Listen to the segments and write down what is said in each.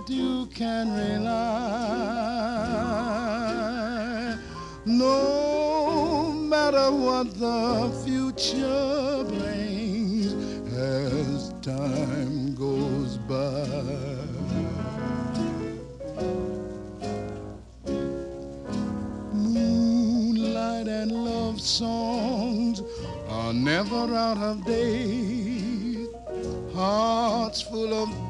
that you can rely. No matter what the future brings as time goes by. Moonlight and love songs are never out of date. Hearts full of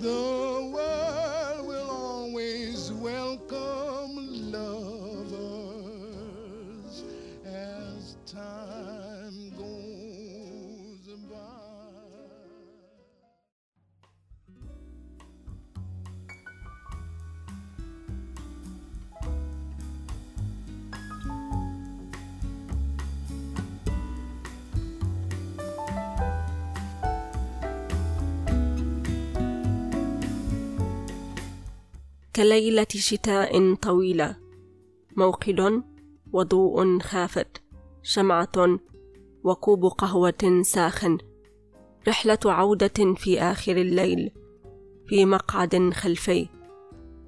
The كليلة شتاء طويلة. موقد وضوء خافت شمعة وكوب قهوة ساخن. رحلة عودة في آخر الليل في مقعد خلفي.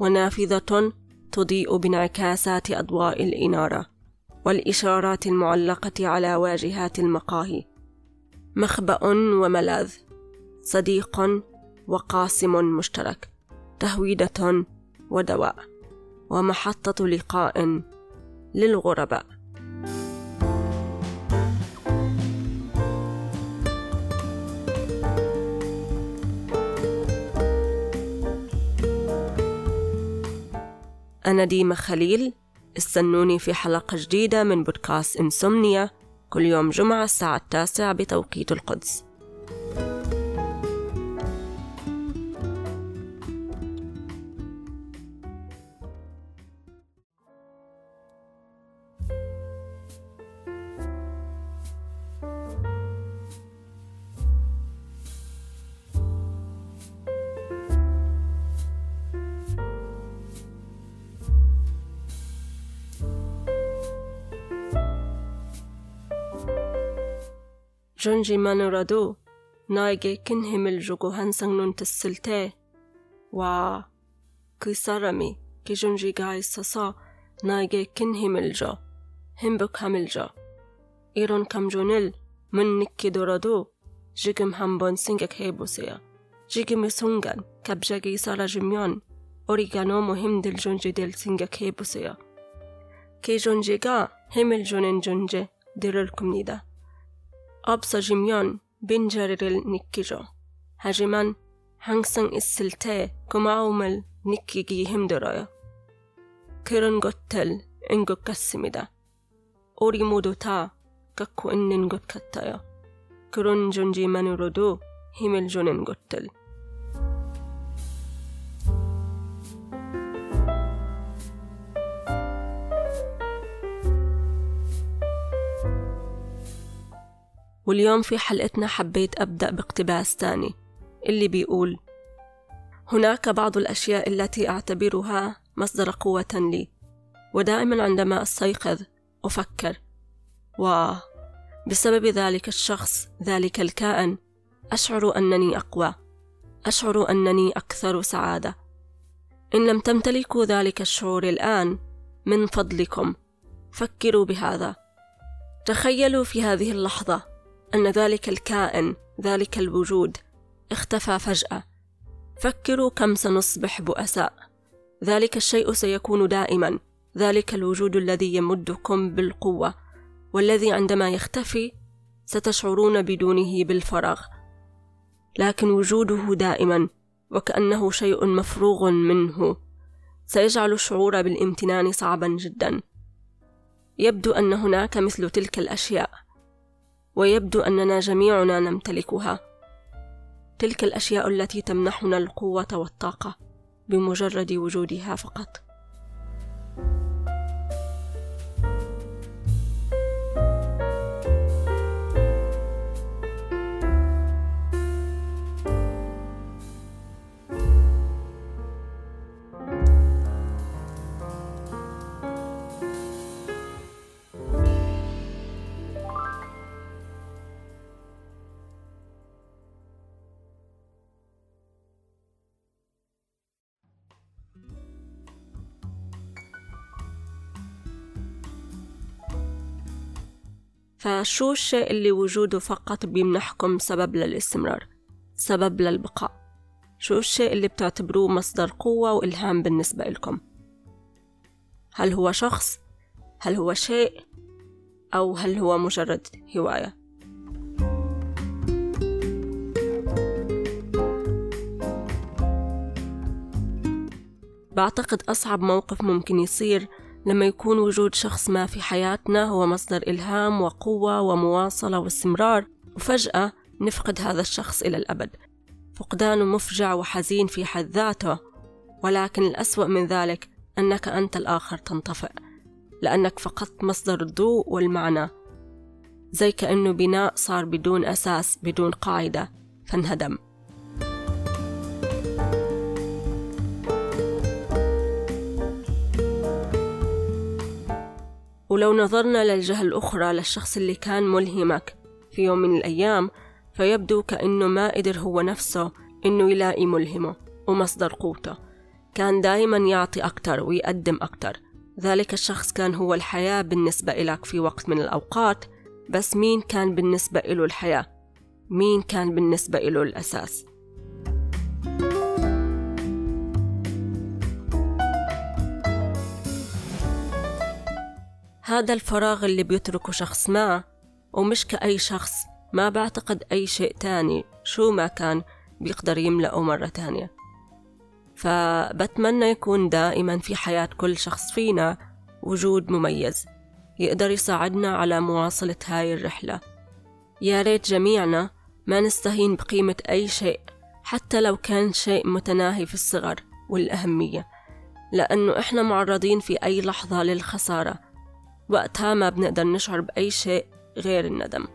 ونافذة تضيء بانعكاسات أضواء الإنارة والإشارات المعلقة على واجهات المقاهي. مخبأ وملاذ صديق وقاسم مشترك. تهويدة ودواء ومحطة لقاء للغرباء. أنا ديمة خليل استنوني في حلقة جديدة من بودكاست إنسومنيا كل يوم جمعة الساعة التاسعة بتوقيت القدس. 존지만으로도 나에게 큰 힘을 주고 항상 눈뜻을 때, 와, 그 사람이 기존지가 있어서 나에게 큰 힘을 줘, 행복함을 줘. 이런 감정을 못 느끼더라도 지금 한번 생각해 보세요. 지금의 순간 갑자기 사라지면 우리가 너무 힘들 존재될 생각해 보세요. 그 기존지가 힘을 주는 존재들을 겁니다. 없어지면 빈자리를 느끼죠. 하지만 항상 있을 때 그 고마움을 느끼기 힘들어요. 그런 것들인 것 같습니다. 우리 모두 다 갖고 있는 것 같아요. 그런 존재만으로도 힘을 주는 것들. واليوم في حلقتنا حبيت أبدأ باقتباس تاني اللي بيقول هناك بعض الأشياء التي أعتبرها مصدر قوة لي ودائما عندما أستيقظ أفكر واه بسبب ذلك الشخص ذلك الكائن أشعر أنني أقوى أشعر أنني أكثر سعادة. إن لم تمتلكوا ذلك الشعور الآن من فضلكم فكروا بهذا. تخيلوا في هذه اللحظة أن ذلك الكائن ذلك الوجود اختفى فجأة. فكروا كم سنصبح بؤساء. ذلك الشيء سيكون دائما. ذلك الوجود الذي يمدكم بالقوة. والذي عندما يختفي ستشعرون بدونه بالفراغ. لكن وجوده دائما وكأنه شيء مفروغ منه. سيجعل الشعور بالامتنان صعبا جدا. يبدو أن هناك مثل تلك الأشياء. ويبدو أننا جميعنا نمتلكها. تلك الأشياء التي تمنحنا القوة والطاقة بمجرد وجودها فقط. فشو الشيء اللي وجوده فقط بيمنحكم سبب للاستمرار سبب للبقاء. شو الشيء اللي بتعتبروه مصدر قوة وإلهام بالنسبة لكم هل هو شخص؟ هل هو شيء؟ أو هل هو مجرد هواية؟ بعتقد أصعب موقف ممكن يصير لما يكون وجود شخص ما في حياتنا هو مصدر إلهام وقوة ومواصلة واستمرار وفجأة نفقد هذا الشخص إلى الأبد. فقدانه مفجع وحزين في حد ذاته. ولكن الأسوأ من ذلك أنك أنت الآخر تنطفئ لأنك فقدت مصدر الضوء والمعنى. زي كأنه بناء صار بدون أساس بدون قاعدة فانهدم. ولو نظرنا للجهة الأخرى للشخص اللي كان ملهمك في يوم من الأيام فيبدو كأنه ما قدر هو نفسه إنه يلاقي ملهمه ومصدر قوته كان دايما يعطي أكتر ويقدم أكتر ذلك الشخص كان هو الحياة بالنسبة إلك في وقت من الأوقات بس مين كان بالنسبة إله الحياة؟ مين كان بالنسبة إله الأساس؟ هذا الفراغ اللي بيتركه شخص ما ومش كأي شخص ما بعتقد أي شيء تاني شو ما كان بيقدر يملأه مرة تانية. فبتمنى يكون دائما في حياة كل شخص فينا وجود مميز يقدر يساعدنا على مواصلة هاي الرحلة. يا ريت جميعنا ما نستهين بقيمة أي شيء حتى لو كان شيء متناهي في الصغر والأهمية لأنه إحنا معرضين في أي لحظة للخسارة. وقتها ما بنقدر نشعر بأي شيء غير الندم.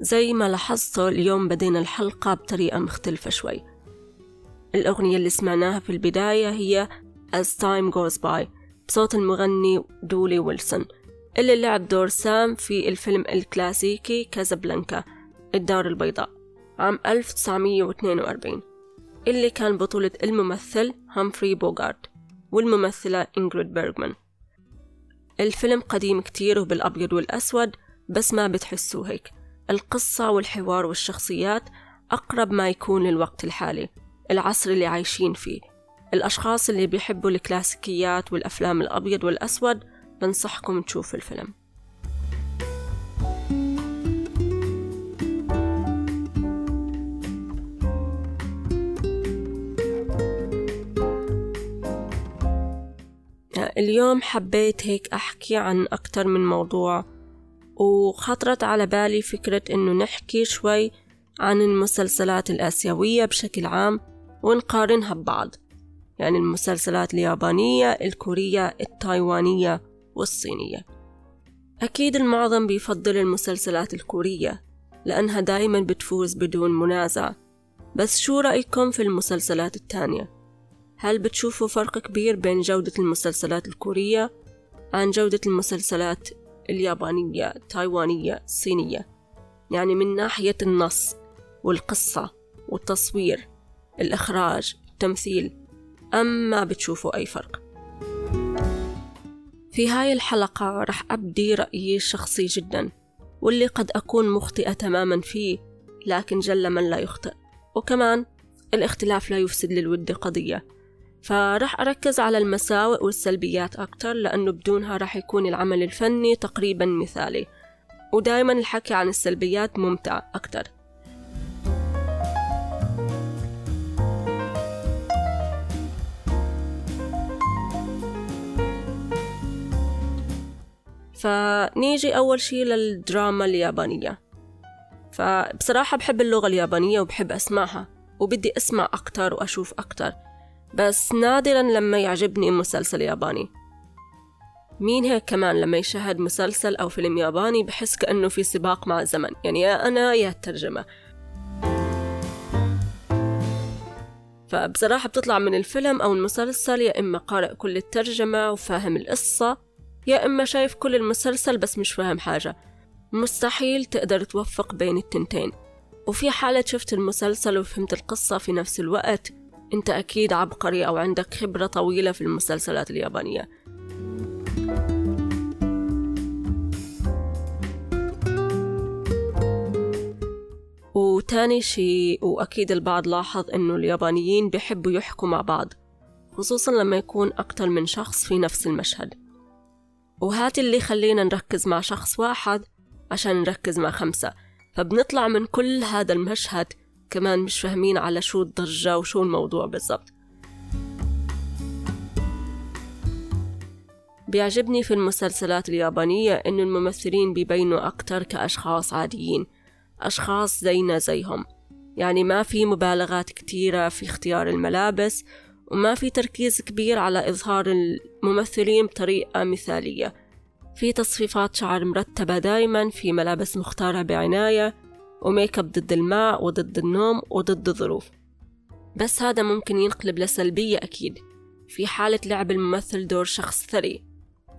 زي ما لاحظتوا اليوم بدينا الحلقة بطريقة مختلفة شوي. الأغنية اللي سمعناها في البداية هي As Time Goes By. بصوت المغني دولي ويلسون اللي لعب دور سام في الفيلم الكلاسيكي كازابلانكا الدار البيضاء عام 1942 اللي كان بطولة الممثل هامفري بوغارد والممثلة إنجريد بيرغمان. الفيلم قديم كتير وبالأبيض والأسود بس ما بتحسوه هيك. القصة والحوار والشخصيات أقرب ما يكون للوقت الحالي العصر اللي عايشين فيه. الأشخاص اللي بيحبوا الكلاسيكيات والأفلام الأبيض والأسود بنصحكم تشوفوا الفيلم. اليوم حبيت هيك أحكي عن أكتر من موضوع وخطرت على بالي فكرة إنه نحكي شوي عن المسلسلات الآسيوية بشكل عام ونقارنها ببعض. يعني المسلسلات اليابانية الكورية التايوانية والصينية. أكيد المعظم بيفضل المسلسلات الكورية لأنها دايما بتفوز بدون منازع. بس شو رأيكم في المسلسلات التانية؟ هل بتشوفوا فرق كبير بين جودة المسلسلات الكورية عن جودة المسلسلات اليابانية التايوانية الصينية يعني من ناحية النص والقصة والتصوير الإخراج التمثيل أم ما بتشوفوا أي فرق. في هاي الحلقة رح أبدي رأيي الشخصي جدا واللي قد أكون مخطئة تماما فيه لكن جل من لا يخطئ. وكمان الاختلاف لا يفسد للود قضية. فرح أركز على المساوئ والسلبيات أكتر لأنه بدونها رح يكون العمل الفني تقريبا مثالي. ودائما الحكي عن السلبيات ممتع أكتر. فنيجي أول شي للدراما اليابانية. فبصراحة بحب اللغة اليابانية وبحب أسمعها وبدي أسمع أكتر وأشوف أكتر. بس نادرا لما يعجبني مسلسل ياباني. مين هيك كمان لما يشاهد مسلسل أو فيلم ياباني بحس كأنه في سباق مع الزمن. يعني يا أنا يا الترجمة. فبصراحة بتطلع من الفيلم أو المسلسل يا إما قارئ كل الترجمة وفاهم القصة يا إما شايف كل المسلسل بس مش فاهم حاجة. مستحيل تقدر توفق بين التنتين. وفي حالة شفت المسلسل وفهمت القصة في نفس الوقت أنت أكيد عبقري أو عندك خبرة طويلة في المسلسلات اليابانية. وتاني شي وأكيد البعض لاحظ إنه اليابانيين بيحبوا يحكوا مع بعض خصوصا لما يكون أكتر من شخص في نفس المشهد. وهات اللي يخلينا نركز مع شخص واحد عشان نركز مع خمسة. فبنطلع من كل هذا المشهد كمان مش فاهمين على شو الضجة وشو الموضوع بالضبط. بيعجبني في المسلسلات اليابانية إنه الممثلين بيبينوا أكتر كأشخاص عاديين أشخاص زينا زيهم. يعني ما في مبالغات كتيرة في اختيار الملابس وما في تركيز كبير على إظهار الممثلين بطريقة مثالية. في تصفيفات شعر مرتبة دايما في ملابس مختارة بعناية وميك أب ضد الماء وضد النوم وضد الظروف. بس هذا ممكن ينقلب لسلبية أكيد. في حالة لعب الممثل دور شخص ثري.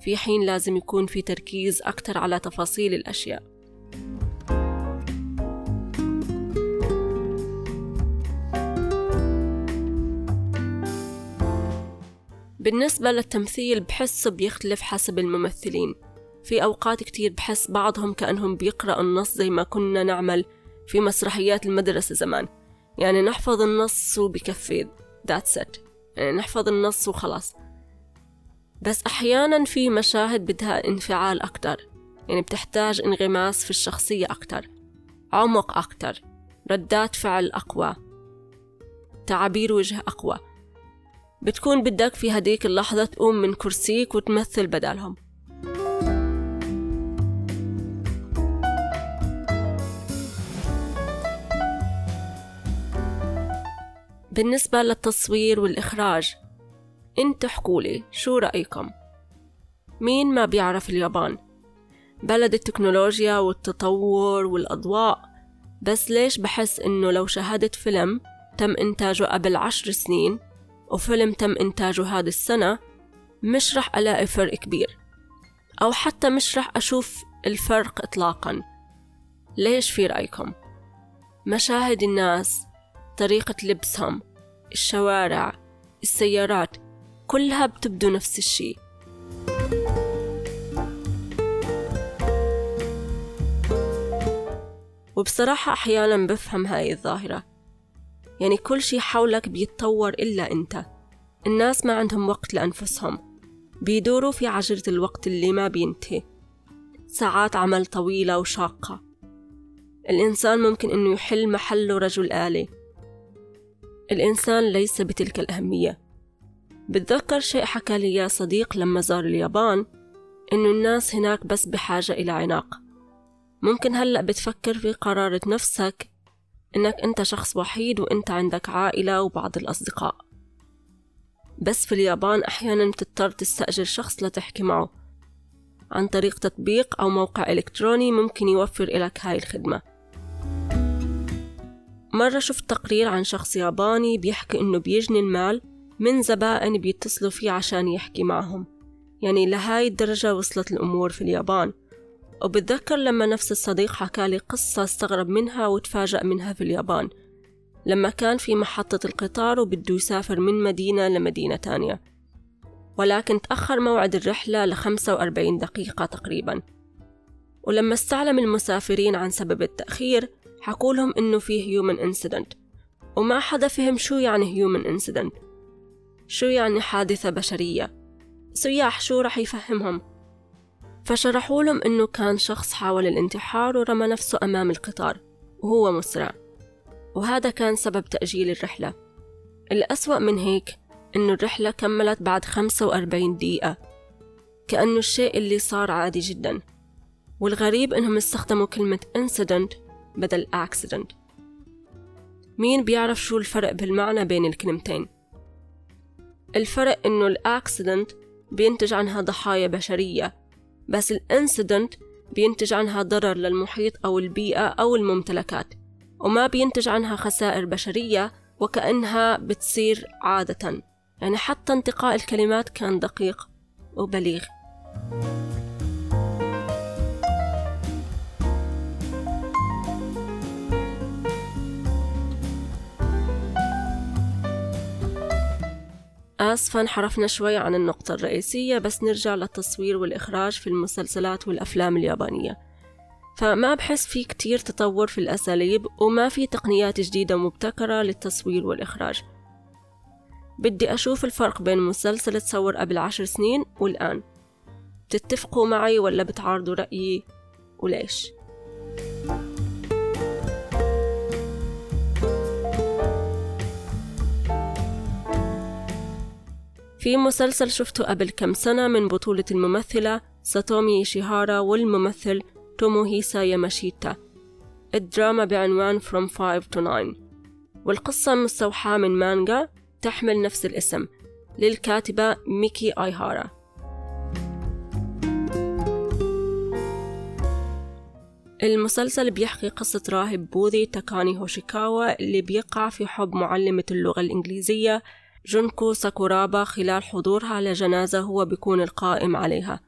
في حين لازم يكون في تركيز أكتر على تفاصيل الأشياء. بالنسبة للتمثيل بحس بيختلف حسب الممثلين. في أوقات كتير بحس بعضهم كأنهم بيقرأوا النص زي ما كنا نعمل في مسرحيات المدرسة زمان. يعني نحفظ النص وبكفي that's it. يعني نحفظ النص وخلاص. بس أحيانا في مشاهد بدها انفعال أكتر. يعني بتحتاج انغماس في الشخصية أكتر. عمق أكتر. ردات فعل أقوى. تعابير وجه أقوى. بتكون بدك في هديك اللحظة تقوم من كرسيك وتمثل بدالهم. بالنسبة للتصوير والإخراج أنتوا حكولي شو رأيكم؟ مين ما بيعرف اليابان؟ بلد التكنولوجيا والتطور والأضواء بس ليش بحس إنه لو شاهدت فيلم تم إنتاجه قبل عشر سنين؟ وفيلم تم إنتاجه هذه السنة مش رح ألاقي فرق كبير. أو حتى مش رح أشوف الفرق إطلاقا. ليش في رأيكم؟ مشاهد الناس طريقة لبسهم الشوارع السيارات كلها بتبدو نفس الشي وبصراحة أحيانا بفهم هاي الظاهرة. يعني كل شي حولك بيتطور إلا أنت. الناس ما عندهم وقت لأنفسهم. بيدوروا في عجلة الوقت اللي ما بينتهي. ساعات عمل طويلة وشاقة. الإنسان ممكن إنه يحل محله رجل آلي. الإنسان ليس بتلك الأهمية. بتذكر شيء حكى لي يا صديق لما زار اليابان؟ إنه الناس هناك بس بحاجة إلى عناق. ممكن هلأ بتفكر في قرارة نفسك إنك أنت شخص وحيد وأنت عندك عائلة وبعض الأصدقاء. بس في اليابان أحيانا بتضطر تستأجر شخص لتحكي معه عن طريق تطبيق أو موقع إلكتروني ممكن يوفر لك هاي الخدمة. مرة شفت تقرير عن شخص ياباني بيحكي إنه بيجني المال من زبائن بيتصلوا فيه عشان يحكي معهم. يعني لهاي الدرجة وصلت الأمور في اليابان. وبتذكر لما نفس الصديق حكالي قصة استغرب منها وتفاجأ منها في اليابان. لما كان في محطة القطار وبده يسافر من مدينة لمدينة تانية. ولكن تأخر موعد الرحلة لخمسة وأربعين دقيقة تقريبا. ولما استعلم المسافرين عن سبب التأخير حكولهم إنه في human incident. وما حدا فهم شو يعني human incident. شو يعني حادثة بشرية. سياح شو رح يفهمهم؟ فشرحوا لهم إنه كان شخص حاول الانتحار ورمى نفسه أمام القطار وهو مسرع. وهذا كان سبب تأجيل الرحلة. الأسوأ من هيك إنه الرحلة كملت بعد 45 دقيقة. كأنه الشيء اللي صار عادي جدا. والغريب إنهم استخدموا كلمة incident بدل accident. مين بيعرف شو الفرق بالمعنى بين الكلمتين؟ الفرق إنه ال accident بينتج عنها ضحايا بشرية. بس ال incident بينتج عنها ضرر للمحيط أو البيئة أو الممتلكات وما بينتج عنها خسائر بشرية وكأنها بتصير عادة. يعني حتى انتقاء الكلمات كان دقيق وبليغ. آسفا انحرفنا شوي عن النقطة الرئيسية بس نرجع للتصوير والإخراج في المسلسلات والأفلام اليابانية. فما بحس في كتير تطور في الأساليب وما في تقنيات جديدة مبتكرة للتصوير والإخراج. بدي أشوف الفرق بين مسلسل تصور قبل عشر سنين والآن. تتفقوا معي ولا بتعارضوا رأيي؟ وليش؟ في مسلسل شفته قبل كم سنة من بطولة الممثلة ساتومي شيهارا والممثل توموهيسا ياماشيتا الدراما بعنوان From 5 to 9 والقصة مستوحاة من مانجا تحمل نفس الاسم. للكاتبة ميكي آيهارا. المسلسل بيحكي قصة راهب بوذي تاكاني هوشيكاوا اللي بيقع في حب معلمة اللغة الإنجليزية جونكو ساكورابا خلال حضورها لجنازة هو بيكون القائم عليها.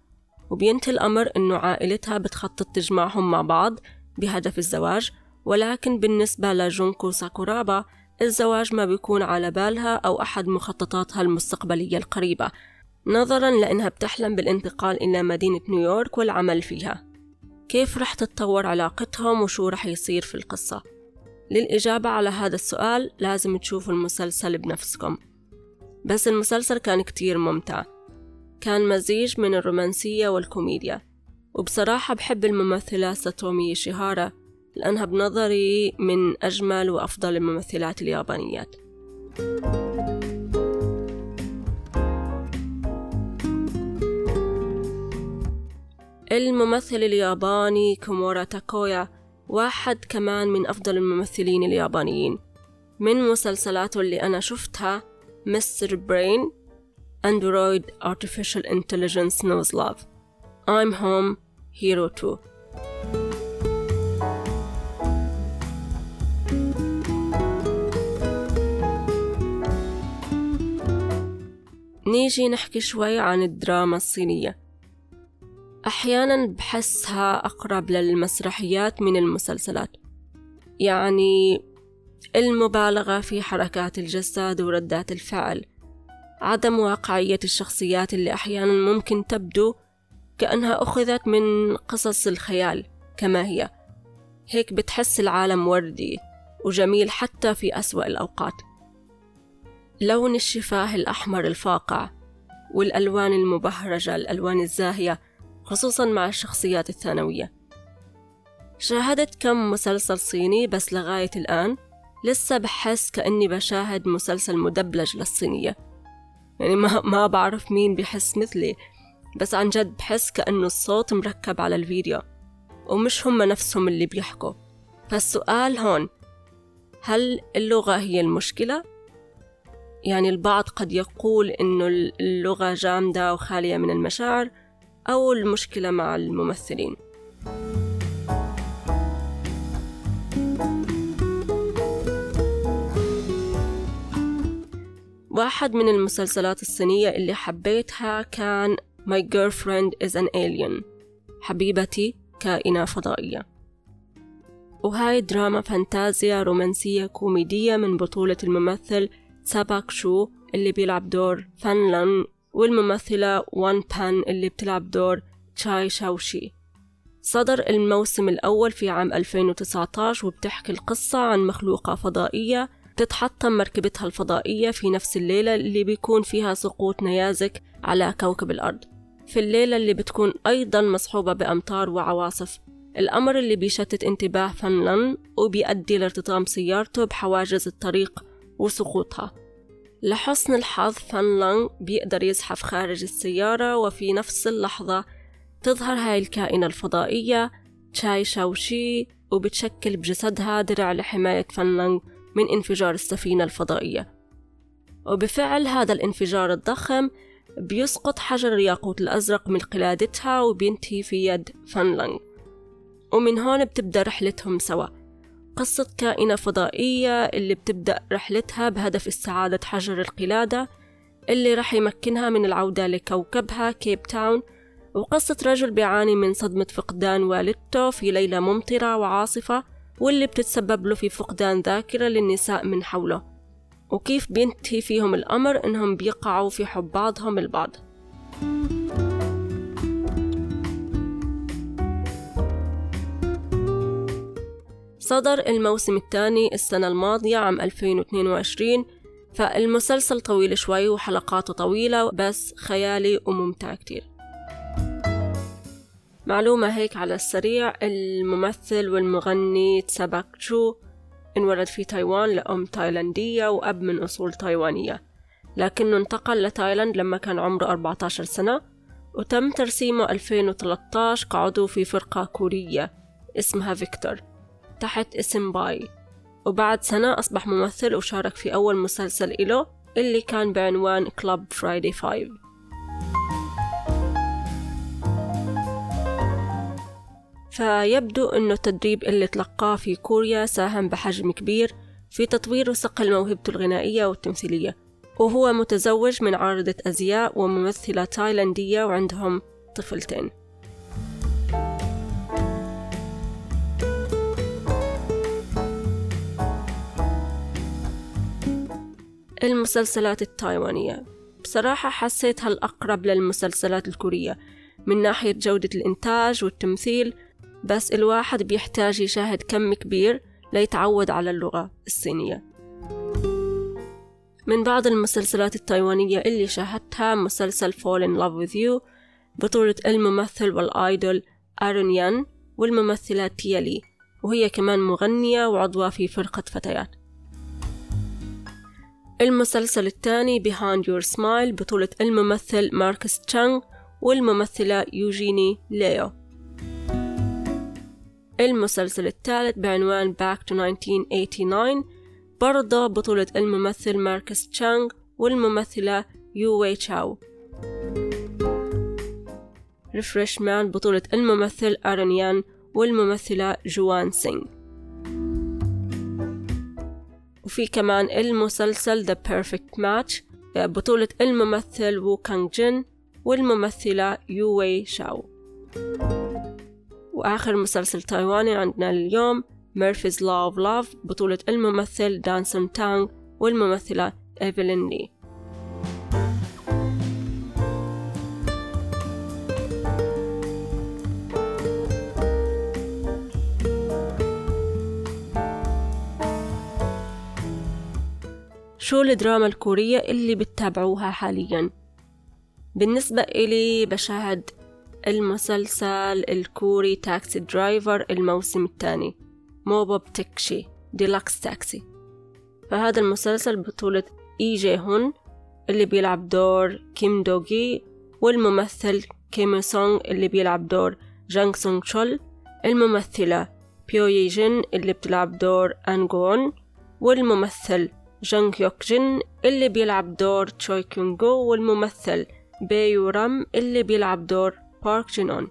وبينتهي الأمر إنه عائلتها بتخطط تجمعهم مع بعض بهدف الزواج ولكن بالنسبة لجونكو ساكورابا الزواج ما بيكون على بالها أو أحد مخططاتها المستقبلية القريبة نظرا لأنها بتحلم بالانتقال إلى مدينة نيويورك والعمل فيها. كيف رح تتطور علاقتهم وشو رح يصير في القصة؟ للإجابة على هذا السؤال لازم تشوفوا المسلسل بنفسكم. بس المسلسل كان كتير ممتع. كان مزيج من الرومانسية والكوميديا. وبصراحة بحب الممثلة ساتومي شيهارا لأنها بنظري من أجمل وأفضل الممثلات اليابانيات. الممثل الياباني كومورا تاكويا واحد كمان من أفضل الممثلين اليابانيين. من مسلسلاته اللي أنا شفتها مستر برين Android Artificial Intelligence Knows Love I'm Home Hero 2 نيجي نحكي شوي عن الدراما الصينية. أحيانا بحسها أقرب للمسرحيات من المسلسلات. يعني المبالغة في حركات الجسد وردات الفعل عدم واقعية الشخصيات اللي أحيانا ممكن تبدو كأنها أخذت من قصص الخيال كما هي. هيك بتحس العالم وردي وجميل حتى في أسوأ الأوقات. لون الشفاه الأحمر الفاقع والألوان المبهرجة الألوان الزاهية خصوصا مع الشخصيات الثانوية. شاهدت كم مسلسل صيني بس لغاية الآن لسه بحس كأني بشاهد مسلسل مدبلج للصينية. يعني ما, ما بعرف مين بحس مثلي بس عن جد بحس كأنه الصوت مركب على الفيديو ومش هم نفسهم اللي بيحكوا. فالسؤال هون هل اللغة هي المشكلة؟ يعني البعض قد يقول إنه اللغة جامدة وخالية من المشاعر أو المشكلة مع الممثلين. واحد من المسلسلات الصينية اللي حبيتها كان My Girlfriend is an Alien حبيبتي كائنة فضائية. وهاي دراما فانتازيا رومانسية كوميدية من بطولة الممثل ساباك شو اللي بيلعب دور فان لأن والممثلة وان بان اللي بتلعب دور تشاي شاوشي. صدر الموسم الأول في عام 2019 وبتحكي القصة عن مخلوقة فضائية تتحطم مركبتها الفضائية في نفس الليلة اللي بيكون فيها سقوط نيازك على كوكب الأرض. في الليلة اللي بتكون أيضا مصحوبة بأمطار وعواصف. الأمر اللي بيشتت انتباه فنلان وبيؤدي لارتطام سيارته بحواجز الطريق وسقوطها. لحسن الحظ فنلان بيقدر يزحف خارج السيارة وفي نفس اللحظة تظهر هاي الكائنة الفضائية تشاي شاوشي وبتشكل بجسدها درع لحماية فنلانغ من انفجار السفينة الفضائية. وبفعل هذا الانفجار الضخم بيسقط حجر الياقوت الأزرق من قلادتها وبينتهي في يد فنلانغ ومن هون بتبدأ رحلتهم سوا. قصة كائنة فضائية اللي بتبدأ رحلتها بهدف استعادة حجر القلادة اللي رح يمكنها من العودة لكوكبها كيب تاون. وقصة رجل بيعاني من صدمة فقدان والدته في ليلة ممطرة وعاصفة. واللي بتتسبب له في فقدان ذاكرة للنساء من حوله. وكيف بينتهي فيهم الأمر إنهم بيقعوا في حب بعضهم البعض. صدر الموسم الثاني السنة الماضية عام 2022 فالمسلسل طويل شوي وحلقاته طويلة بس خيالي وممتع كتير. معلومة هيك على السريع. الممثل والمغني تساباك تشو انولد في تايوان لأم تايلاندية وأب من أصول تايوانية لكنه انتقل لتايلاند لما كان عمره 14 سنة وتم ترسيمه 2013 كعضو في فرقة كورية اسمها فيكتور تحت اسم باي. وبعد سنة أصبح ممثل وشارك في أول مسلسل إله اللي كان بعنوان Club Friday 5 فيبدو أنه التدريب اللي تلقاه في كوريا ساهم بحجم كبير في تطوير وصقل موهبته الغنائية والتمثيلية وهو متزوج من عارضة أزياء وممثلة تايلاندية وعندهم طفلتين. المسلسلات التايوانية. بصراحة حسيتها الأقرب للمسلسلات الكورية من ناحية جودة الإنتاج والتمثيل بس الواحد بيحتاج يشاهد كم كبير ليتعود على اللغة الصينية. من بعض المسلسلات التايوانية اللي شاهدتها مسلسل Fall in Love with You بطولة الممثل وال idol آرون يان والممثلة تيا لي وهي كمان مغنية وعضوة في فرقة فتيات. المسلسل الثاني Behind Your Smile بطولة الممثل ماركس تشانغ والممثلة يوجيني ليو. المسلسل الثالث بعنوان Back to 1989 برضه بطولة الممثل ماركس تشانغ والممثلة يو وي تشاو. Refresh Man بطولة الممثل آرون يان والممثلة جوان سينغ. وفي كمان المسلسل The Perfect Match بطولة الممثل وو كانغ جين والممثلة يو وي شاو وآخر مسلسل تايواني عندنا اليوم Murphy's Law of Love بطولة الممثل دانسون تانغ والممثلة إيفلين لي. شو الدراما الكورية اللي بتتابعوها حاليا؟ بالنسبة إلي بشاهد المسلسل الكوري Taxi Driver الموسم الثاني 모범택시 deluxe taxi. فهذا المسلسل بطولة إي جي هون اللي بيلعب دور كيم دوغي والممثل كيم سونغ اللي بيلعب دور جانغ سونغ تشول. الممثلة بيو يي جين اللي بتلعب دور أنغون والممثل جانغ يوك جين اللي بيلعب دور تشوي كيونغو والممثل بيو رام اللي بيلعب دور بارك جينون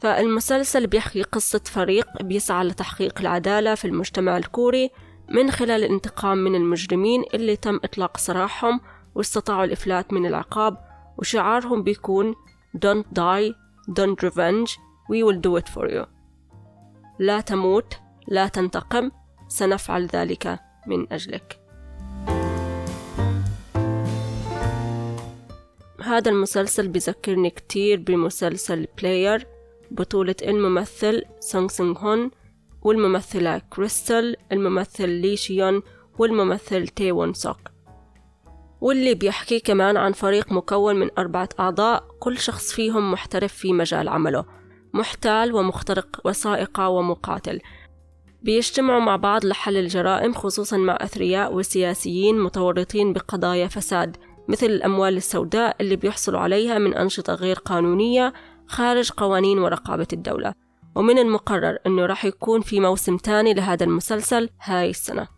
فالمسلسل بيحكي قصة فريق بيسعى لتحقيق العدالة في المجتمع الكوري من خلال الانتقام من المجرمين اللي تم إطلاق سراحهم واستطاعوا الإفلات من العقاب وشعارهم بيكون Don't die, don't revenge, we will do it for you لا تموت لا تنتقم سنفعل ذلك من أجلك هذا المسلسل بذكرني كتير بمسلسل Player بطولة الممثل سونغ سونغ هون والممثلة كريستال الممثل لي شيون والممثل تي وون سوك واللي بيحكي كمان عن فريق مكون من أربعة أعضاء كل شخص فيهم محترف في مجال عمله. محتال ومخترق وسائقة ومقاتل. بيجتمعوا مع بعض لحل الجرائم خصوصا مع أثرياء وسياسيين متورطين بقضايا فساد. مثل الأموال السوداء اللي بيحصلوا عليها من أنشطة غير قانونية خارج قوانين ورقابة الدولة. ومن المقرر أنه راح يكون في موسم تاني لهذا المسلسل هاي السنة.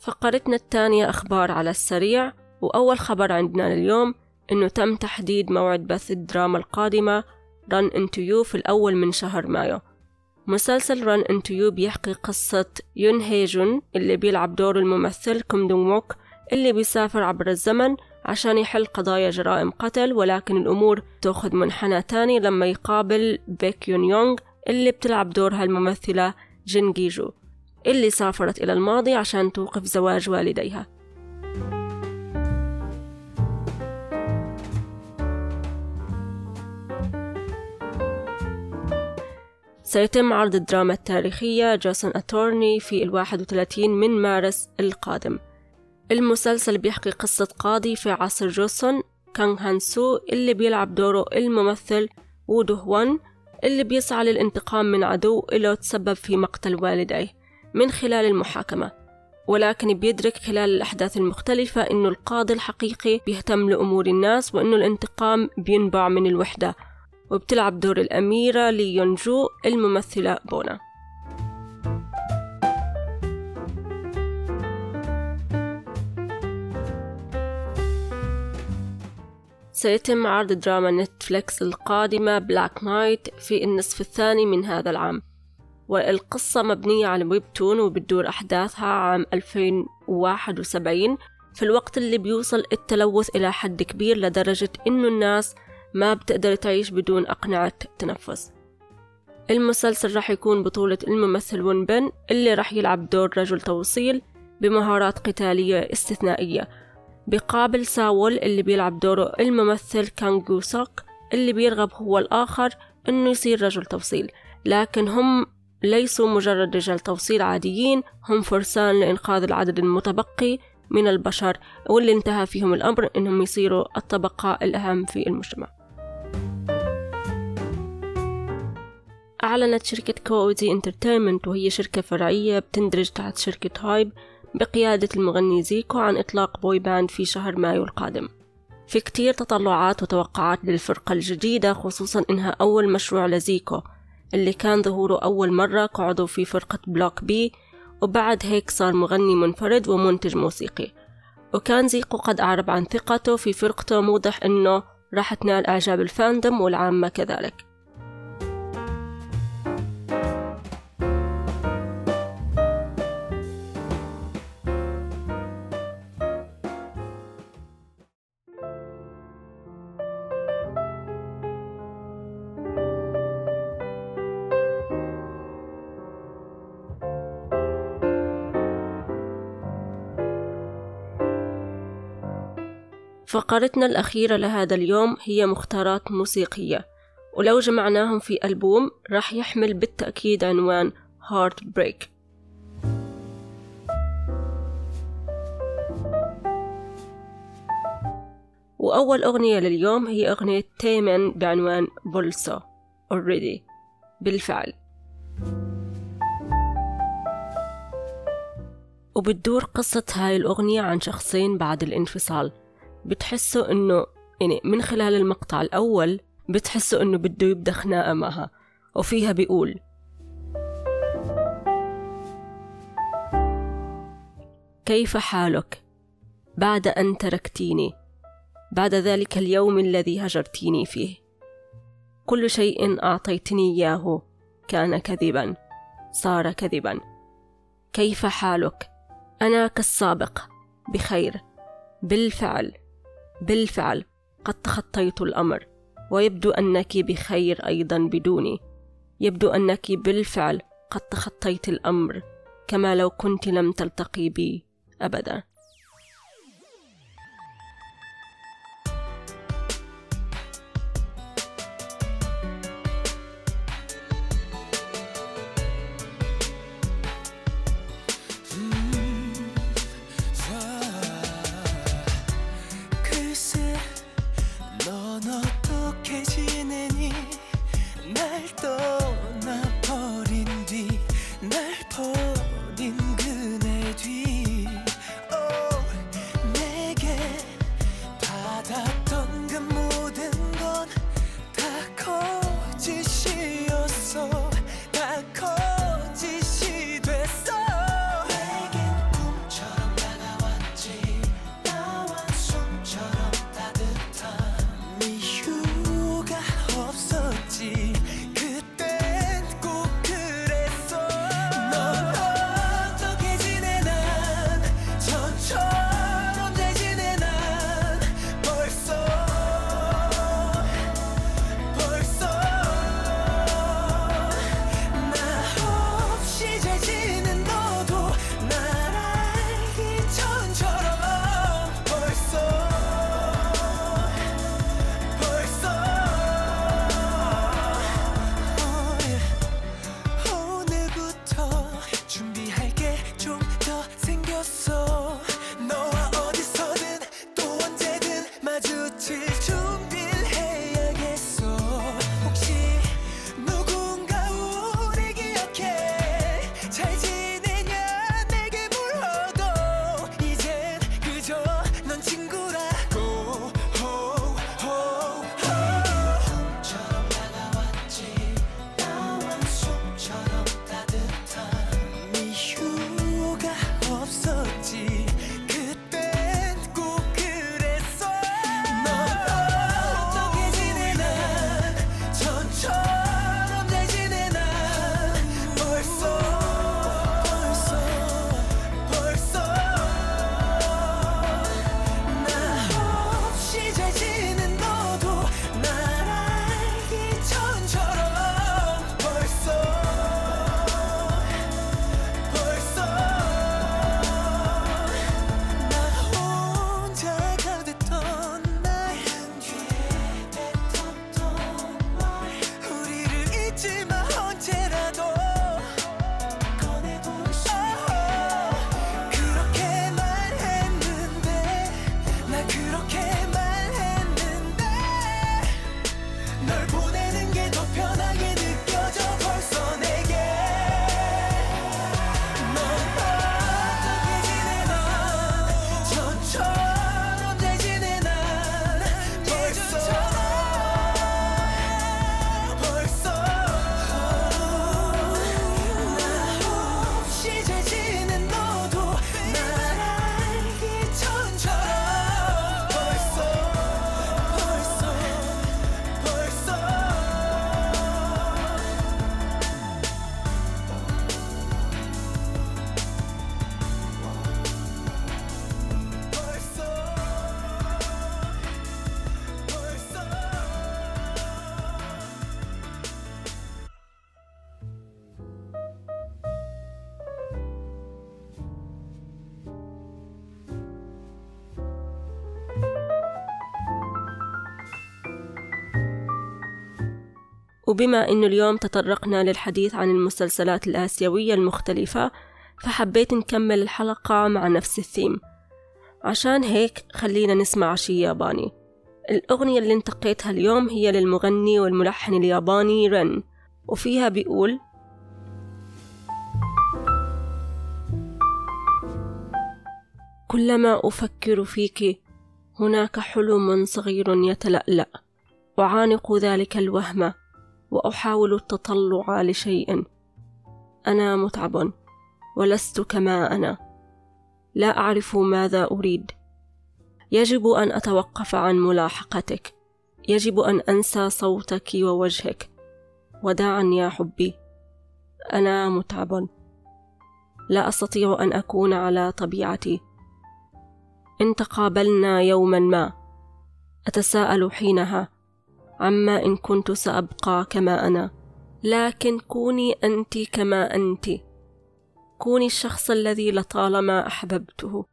فقرتنا الثانية أخبار على السريع وأول خبر عندنا اليوم إنه تم تحديد موعد بث الدراما القادمة Run Into You في الأول من شهر مايو. مسلسل Run Into You بيحكي قصة يون هيجون اللي بيلعب دور الممثل كوم دونغ موك اللي بيسافر عبر الزمن عشان يحل قضايا جرائم قتل ولكن الأمور تأخذ منحنى تاني لما يقابل بيك يون يونغ اللي بتلعب دورها الممثلة جين جيجو اللي سافرت إلى الماضي عشان توقف زواج والديها. سيتم عرض الدراما التاريخية Joseon Attorney في الواحد وثلاثين من مارس القادم. المسلسل بيحكي قصة قاضي في عصر جوسون كانغ هان سو اللي بيلعب دوره الممثل وودو هوان اللي بيسعى للانتقام من عدو له تسبب في مقتل والديه من خلال المحاكمة. ولكن بيدرك خلال الأحداث المختلفة إنه القاضي الحقيقي بيهتم لأمور الناس وإنه الانتقام بينبع من الوحدة. وبتلعب دور الأميرة لي يونجو الممثلة بونا. سيتم عرض دراما Netflix القادمة Black Knight في النصف الثاني من هذا العام. والقصة مبنية على webtoon وبتدور أحداثها عام 2071 في الوقت اللي بيوصل التلوث إلى حد كبير لدرجة إنه الناس ما بتقدر تعيش بدون أقنعة تنفس. المسلسل راح يكون بطولة الممثل وو بن اللي راح يلعب دور رجل توصيل بمهارات قتالية استثنائية بيقابل ساول اللي بيلعب دوره الممثل كانغ يو سوك اللي بيرغب هو الآخر إنه يصير رجل توصيل لكن هم ليسوا مجرد رجال توصيل عاديين هم فرسان لإنقاذ العدد المتبقي من البشر واللي انتهى فيهم الأمر إنهم يصيروا الطبقة الأهم في المجتمع. أعلنت شركة KOZ Entertainment وهي شركة فرعية بتندرج تحت شركة HYBE بقيادة المغني زيكو عن إطلاق boy band في شهر مايو القادم. في كتير تطلعات وتوقعات للفرقة الجديدة خصوصا إنها أول مشروع لزيكو اللي كان ظهوره أول مرة كعضو في فرقة Block B وبعد هيك صار مغني منفرد ومنتج موسيقي. وكان زيكو قد أعرب عن ثقته في فرقته موضح إنه راح تنال إعجاب ال fandom والعامة كذلك. فقرتنا الأخيرة لهذا اليوم هي مختارات موسيقية ولو جمعناهم في ألبوم راح يحمل بالتأكيد عنوان heartbreak وأول أغنية لليوم هي أغنية تيمن بعنوان 벌써 already بالفعل. وبتدور قصة هاي الأغنية عن شخصين بعد الانفصال. بتحسوا إنه يعني من خلال المقطع الأول بتحسوا إنه بده يبدأ خناقة معها وفيها بيقول. كيف حالك؟ بعد أن تركتيني. بعد ذلك اليوم الذي هجرتيني فيه. كل شيء أعطيتني إياه كان كذبا صار كذبا. كيف حالك؟ أنا كالسابق بخير. بالفعل. بالفعل قد تخطيت الأمر ويبدو أنك بخير أيضا بدوني. يبدو أنك بالفعل قد تخطيت الأمر كما لو كنت لم تلتقي بي ابدا. وبما أنه اليوم تطرقنا للحديث عن المسلسلات الآسيوية المختلفة فحبيت نكمل الحلقة مع نفس الثيم. عشان هيك خلينا نسمع شي ياباني. الأغنية اللي انتقيتها اليوم هي للمغني والملحن الياباني رن وفيها بيقول كلما أفكر فيك هناك حلم صغير يتلألأ أعانق ذلك الوهم وأحاول التطلع لشيء. أنا متعب ولست كما أنا. لا أعرف ماذا أريد. يجب أن أتوقف عن ملاحقتك. يجب أن أنسى صوتك ووجهك. وداعا يا حبي. أنا متعب. لا أستطيع أن أكون على طبيعتي. إن تقابلنا يوما ما. أتساءل حينها. عما إن كنت سأبقى كما أنا. لكن كوني أنت كما أنت. كوني الشخص الذي لطالما أحببته.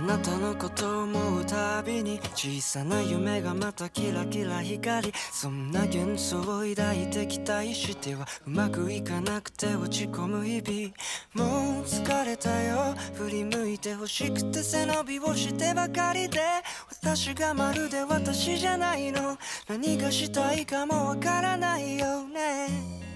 あなたのことを思うたびに小さな夢がまたキラキラ光りそんな幻想を抱いて期待してはうまくいかなくて落ち込む日々。もう疲れたよ振り向いて欲しくて背伸びをしてばかりで私がまるで私じゃないの。何がしたいかもわからないよね。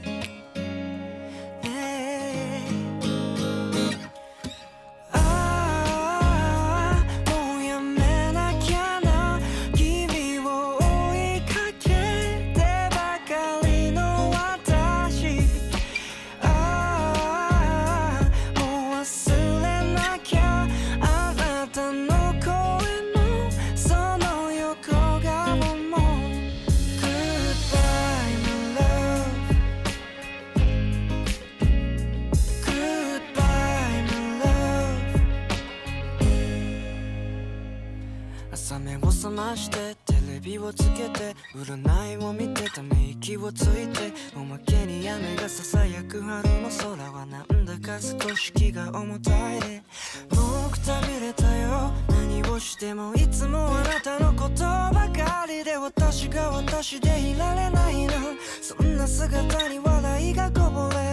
してテレビをつけて占いを見てため息をついておまけに雨がささやく春の空はなんだか少し気が重たいでもうくたびれたよ。何をしてもいつもあなたのことばかりで私が私でいられないのそんな姿に笑いがこぼれ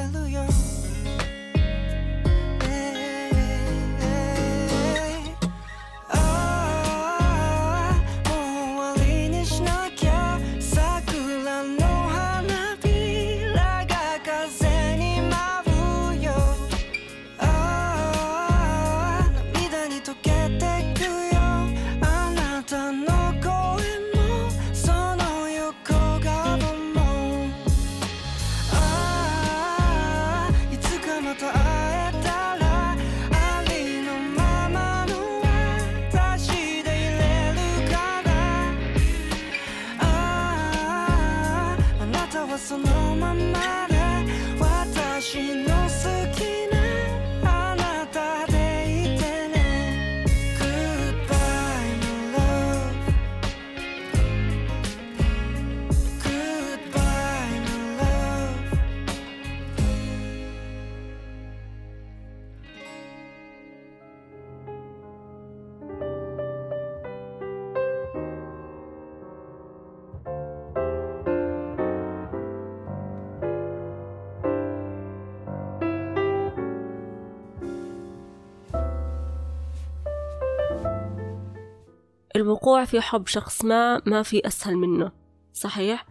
الوقوع في حب شخص ما ما في أسهل منه صحيح؟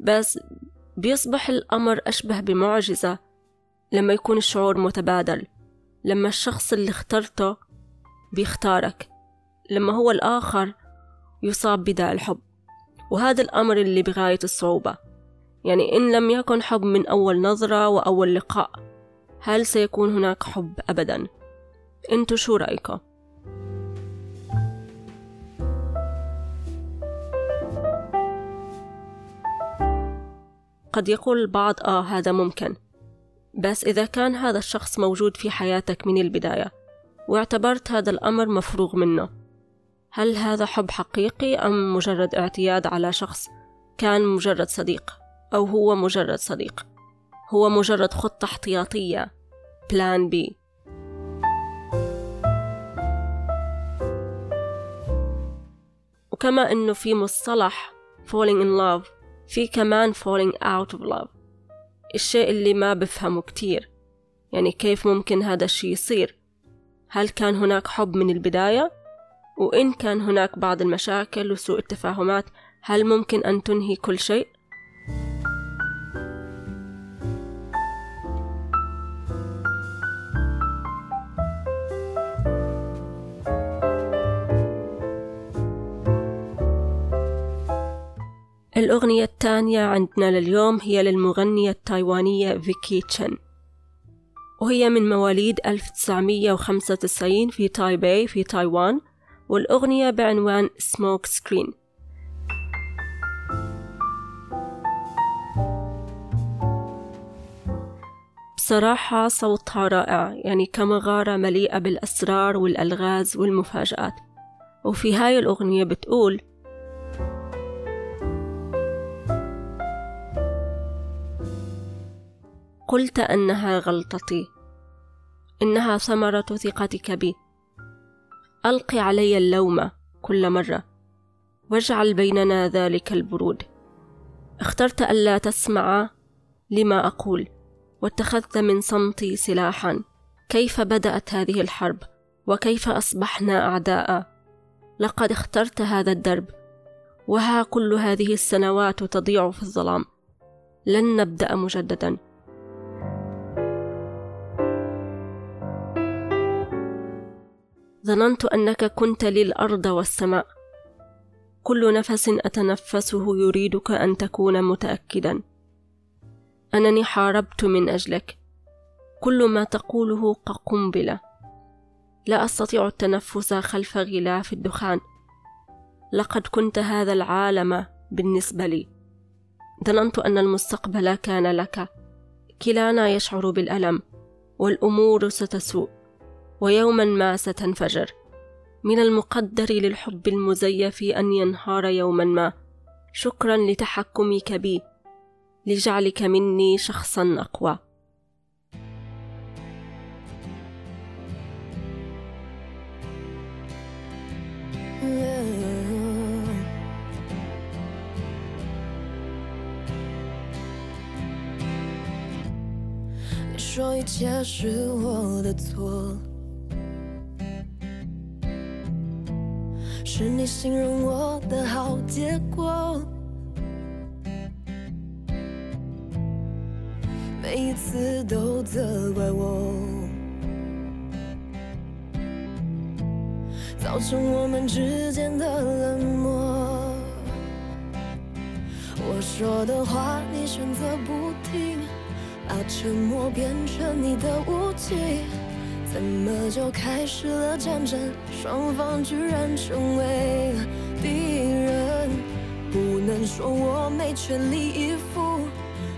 بس بيصبح الأمر أشبه بمعجزة لما يكون الشعور متبادل لما الشخص اللي اخترته بيختارك لما هو الآخر يصاب بداء الحب وهذا الأمر اللي بغاية الصعوبة يعني إن لم يكن حب من أول نظرة وأول لقاء هل سيكون هناك حب أبدا؟ انتو شو رأيكم؟ قد يقول البعض آه هذا ممكن. بس إذا كان هذا الشخص موجود في حياتك من البداية واعتبرت هذا الأمر مفروغ منه هل هذا حب حقيقي أم مجرد اعتياد على شخص كان مجرد صديق أو هو مجرد صديق؟ هو مجرد خطة احتياطية بلان بي وكما أنه في مصطلح falling in love في كمان falling out of love الشيء اللي ما بفهمه كتير يعني كيف ممكن هذا الشيء يصير هل كان هناك حب من البداية؟ وإن كان هناك بعض المشاكل وسوء التفاهمات هل ممكن أن تنهي كل شيء؟ الأغنية الثانية عندنا لليوم هي للمغنية التايوانية فيكي تشن. وهي من مواليد 1995 في تايبي في تايوان والأغنية بعنوان سموك سكرين بصراحة صوتها رائع يعني كمغارة مليئة بالأسرار والألغاز والمفاجآت. وفي هاي الأغنية بتقول قلت أنها غلطتي. إنها ثمرة ثقتك بي. ألقي علي اللوم كل مرة. واجعل بيننا ذلك البرود. اخترت ألا تسمع لما أقول. واتخذت من صمتي سلاحا. كيف بدأت هذه الحرب؟ وكيف أصبحنا أعداء؟ لقد اخترت هذا الدرب. وها كل هذه السنوات تضيع في الظلام. لن نبدأ مجددا. ظننت أنك كنت لي الأرض والسماء. كل نفس أتنفسه يريدك أن تكون متأكدا. أنني حاربت من أجلك. كل ما تقوله كقنبلة لا أستطيع التنفس خلف غلاف الدخان. لقد كنت هذا العالم بالنسبة لي. ظننت أن المستقبل كان لك. كلانا يشعر بالألم. والأمور ستسوء. ويوما ما ستنفجر من المقدر للحب المزيف أن ينهار يوما ما شكرا لتحكمك بي لجعلك مني شخصا أقوى Yeah. 说一切是我的错， 是你形容我的好结果。每一次都责怪我，造成我们之间的冷漠。我说的话，你选择不听。把沉默变成你的武器，怎么就开始了战争？双方居然成为敌人。不能说我没全力以赴，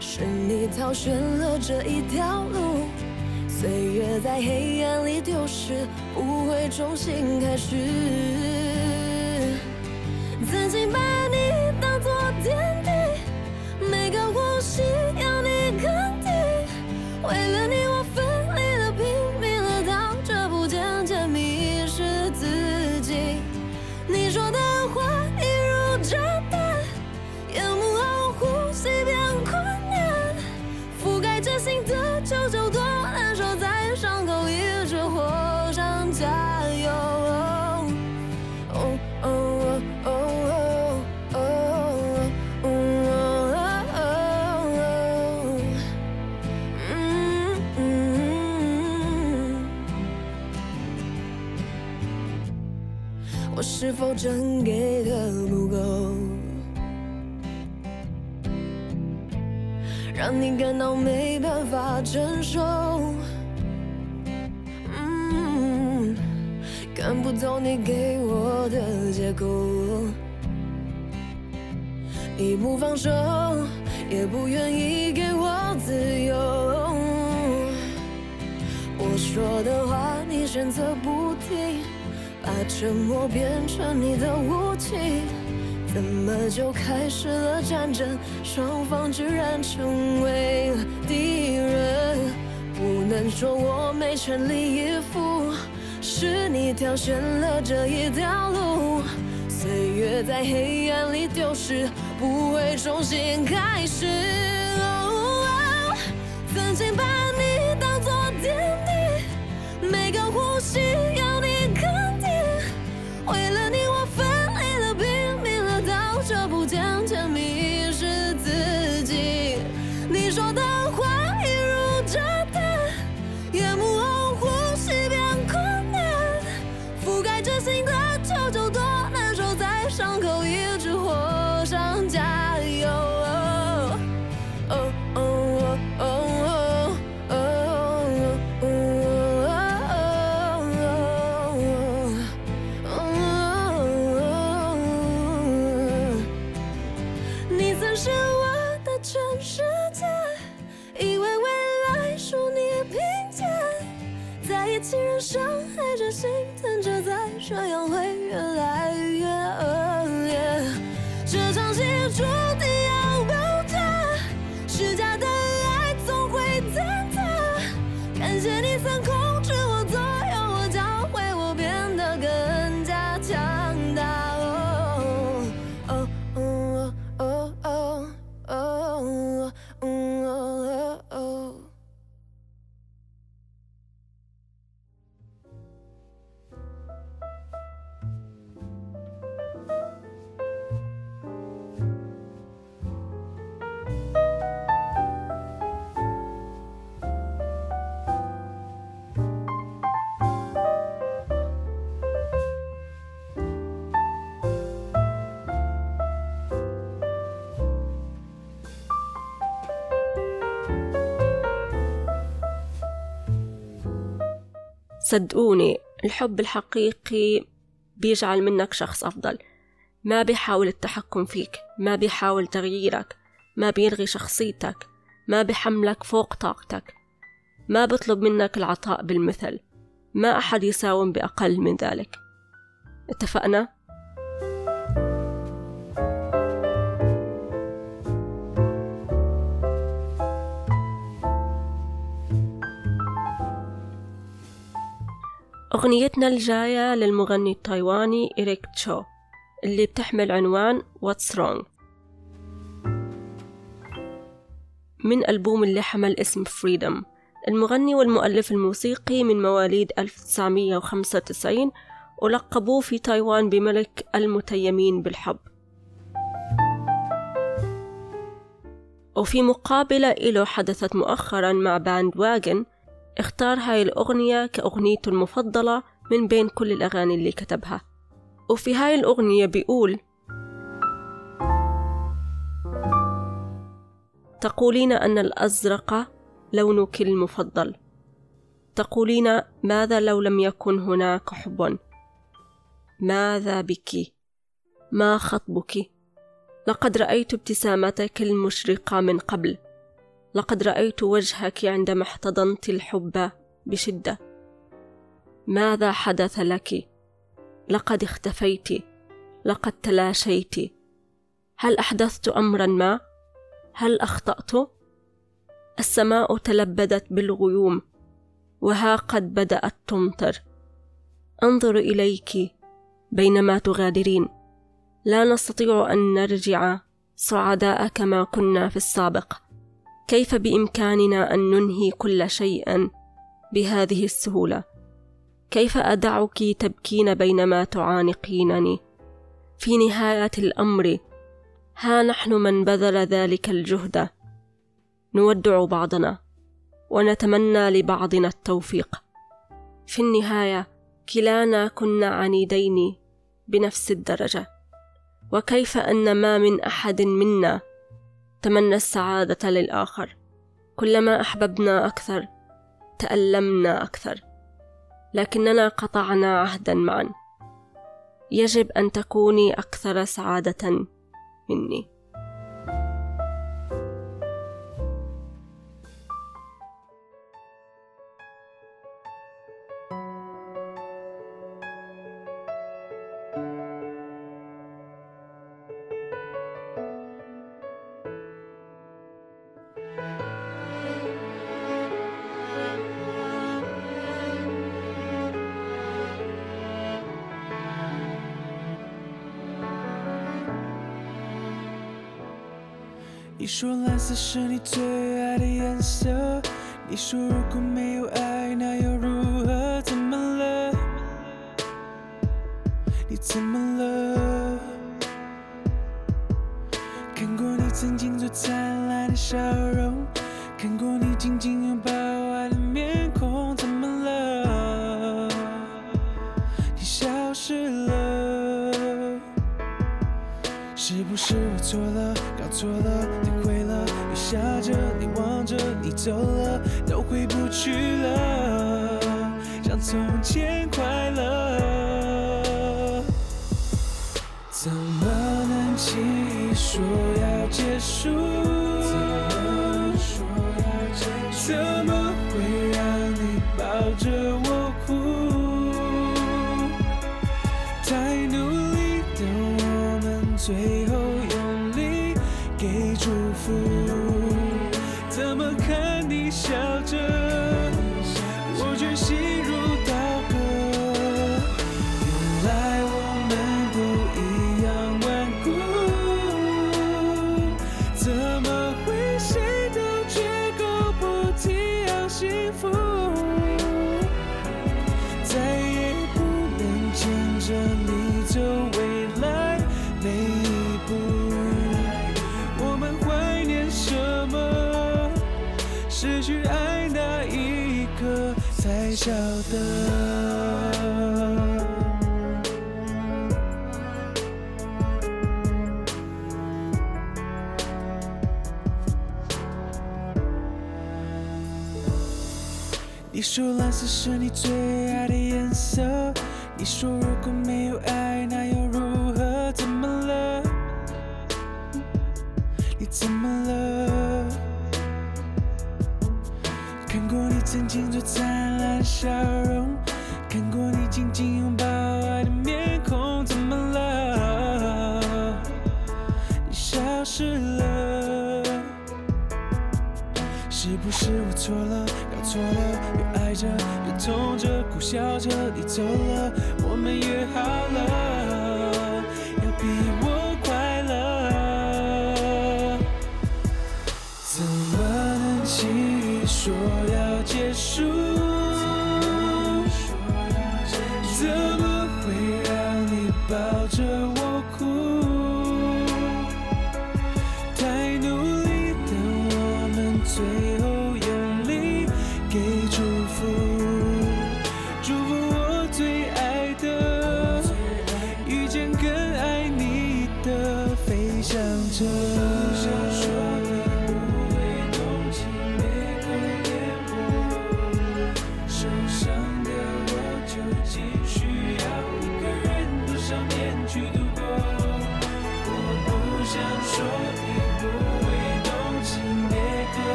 是你挑选了这一条路。岁月在黑暗里丢失，不会重新开始。是否真给的不够，让你感到没办法承受？嗯，看不透你给我的借口，你不放手，也不愿意给我自由。我说的话，你选择不听。把沉默变成你的武器，怎么就开始了战争？双方居然成为敌人。不能说我没全力以赴，是你挑选了这一条路。岁月在黑暗里丢失，不会重新开始。曾经把你当作天地，每个呼吸。曾是我的全世界，以为未来属你并肩，在一起让伤害着、心疼着，在这样会越来越饿 صدقوني الحب الحقيقي بيجعل منك شخص أفضل. ما بيحاول التحكم فيك ما بيحاول تغييرك ما بيلغي شخصيتك ما بيحملك فوق طاقتك. ما بيطلب منك العطاء بالمثل. ما أحد يساوم بأقل من ذلك. اتفقنا؟ أغنيتنا الجاية للمغني التايواني إريك تشو اللي بتحمل عنوان What's Wrong. من ألبوم اللي حمل اسم Freedom. المغني والمؤلف الموسيقي من مواليد 1995 ولقبوه في تايوان بملك المتيمين بالحب. وفي مقابلة إله حدثت مؤخرا مع Bandwagon اختار هاي الأغنية كأغنيته المفضلة من بين كل الأغاني اللي كتبها. وفي هاي الأغنية بيقول تقولين أن الأزرق لونك المفضل. تقولين ماذا لو لم يكن هناك حب؟ ماذا بك؟ ما خطبك؟ لقد رأيت ابتسامتك المشرقة من قبل. لقد رأيت وجهك عندما احتضنت الحب بشدة. ماذا حدث لك؟ لقد اختفيت. لقد تلاشيت. هل أحدثت أمرا ما؟ هل أخطأت؟ السماء تلبدت بالغيوم وها قد بدأت تمطر أنظر إليك بينما تغادرين. لا نستطيع أن نرجع سعداء كما كنا في السابق. كيف بإمكاننا أن ننهي كل شيء بهذه السهولة؟ كيف أدعك تبكين بينما تعانقينني؟ في نهاية الأمر ها نحن من بذل ذلك الجهد. نودع بعضنا ونتمنى لبعضنا التوفيق. في النهاية كلانا كنا عنيدين بنفس الدرجة. وكيف أن ما من أحد منا تمنى السعادة للآخر. كلما أحببنا أكثر تألمنا أكثر. لكننا قطعنا عهدا معا. يجب أن تكوني أكثر سعادة مني. 这是你最爱的颜色，你说如果没有爱，那又如何？怎么了？你怎么了？看过你曾经最灿烂的笑最后用力给祝福。你说蓝色是你最爱的颜色你说如果没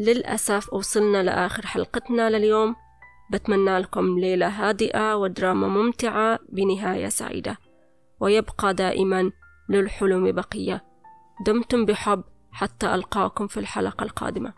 للأسف وصلنا لآخر حلقتنا لليوم. بتمنى لكم ليلة هادئة ودراما ممتعة بنهاية سعيدة. ويبقى دائما للحلم بقية. دمتم بحب حتى ألقاكم في الحلقة القادمة.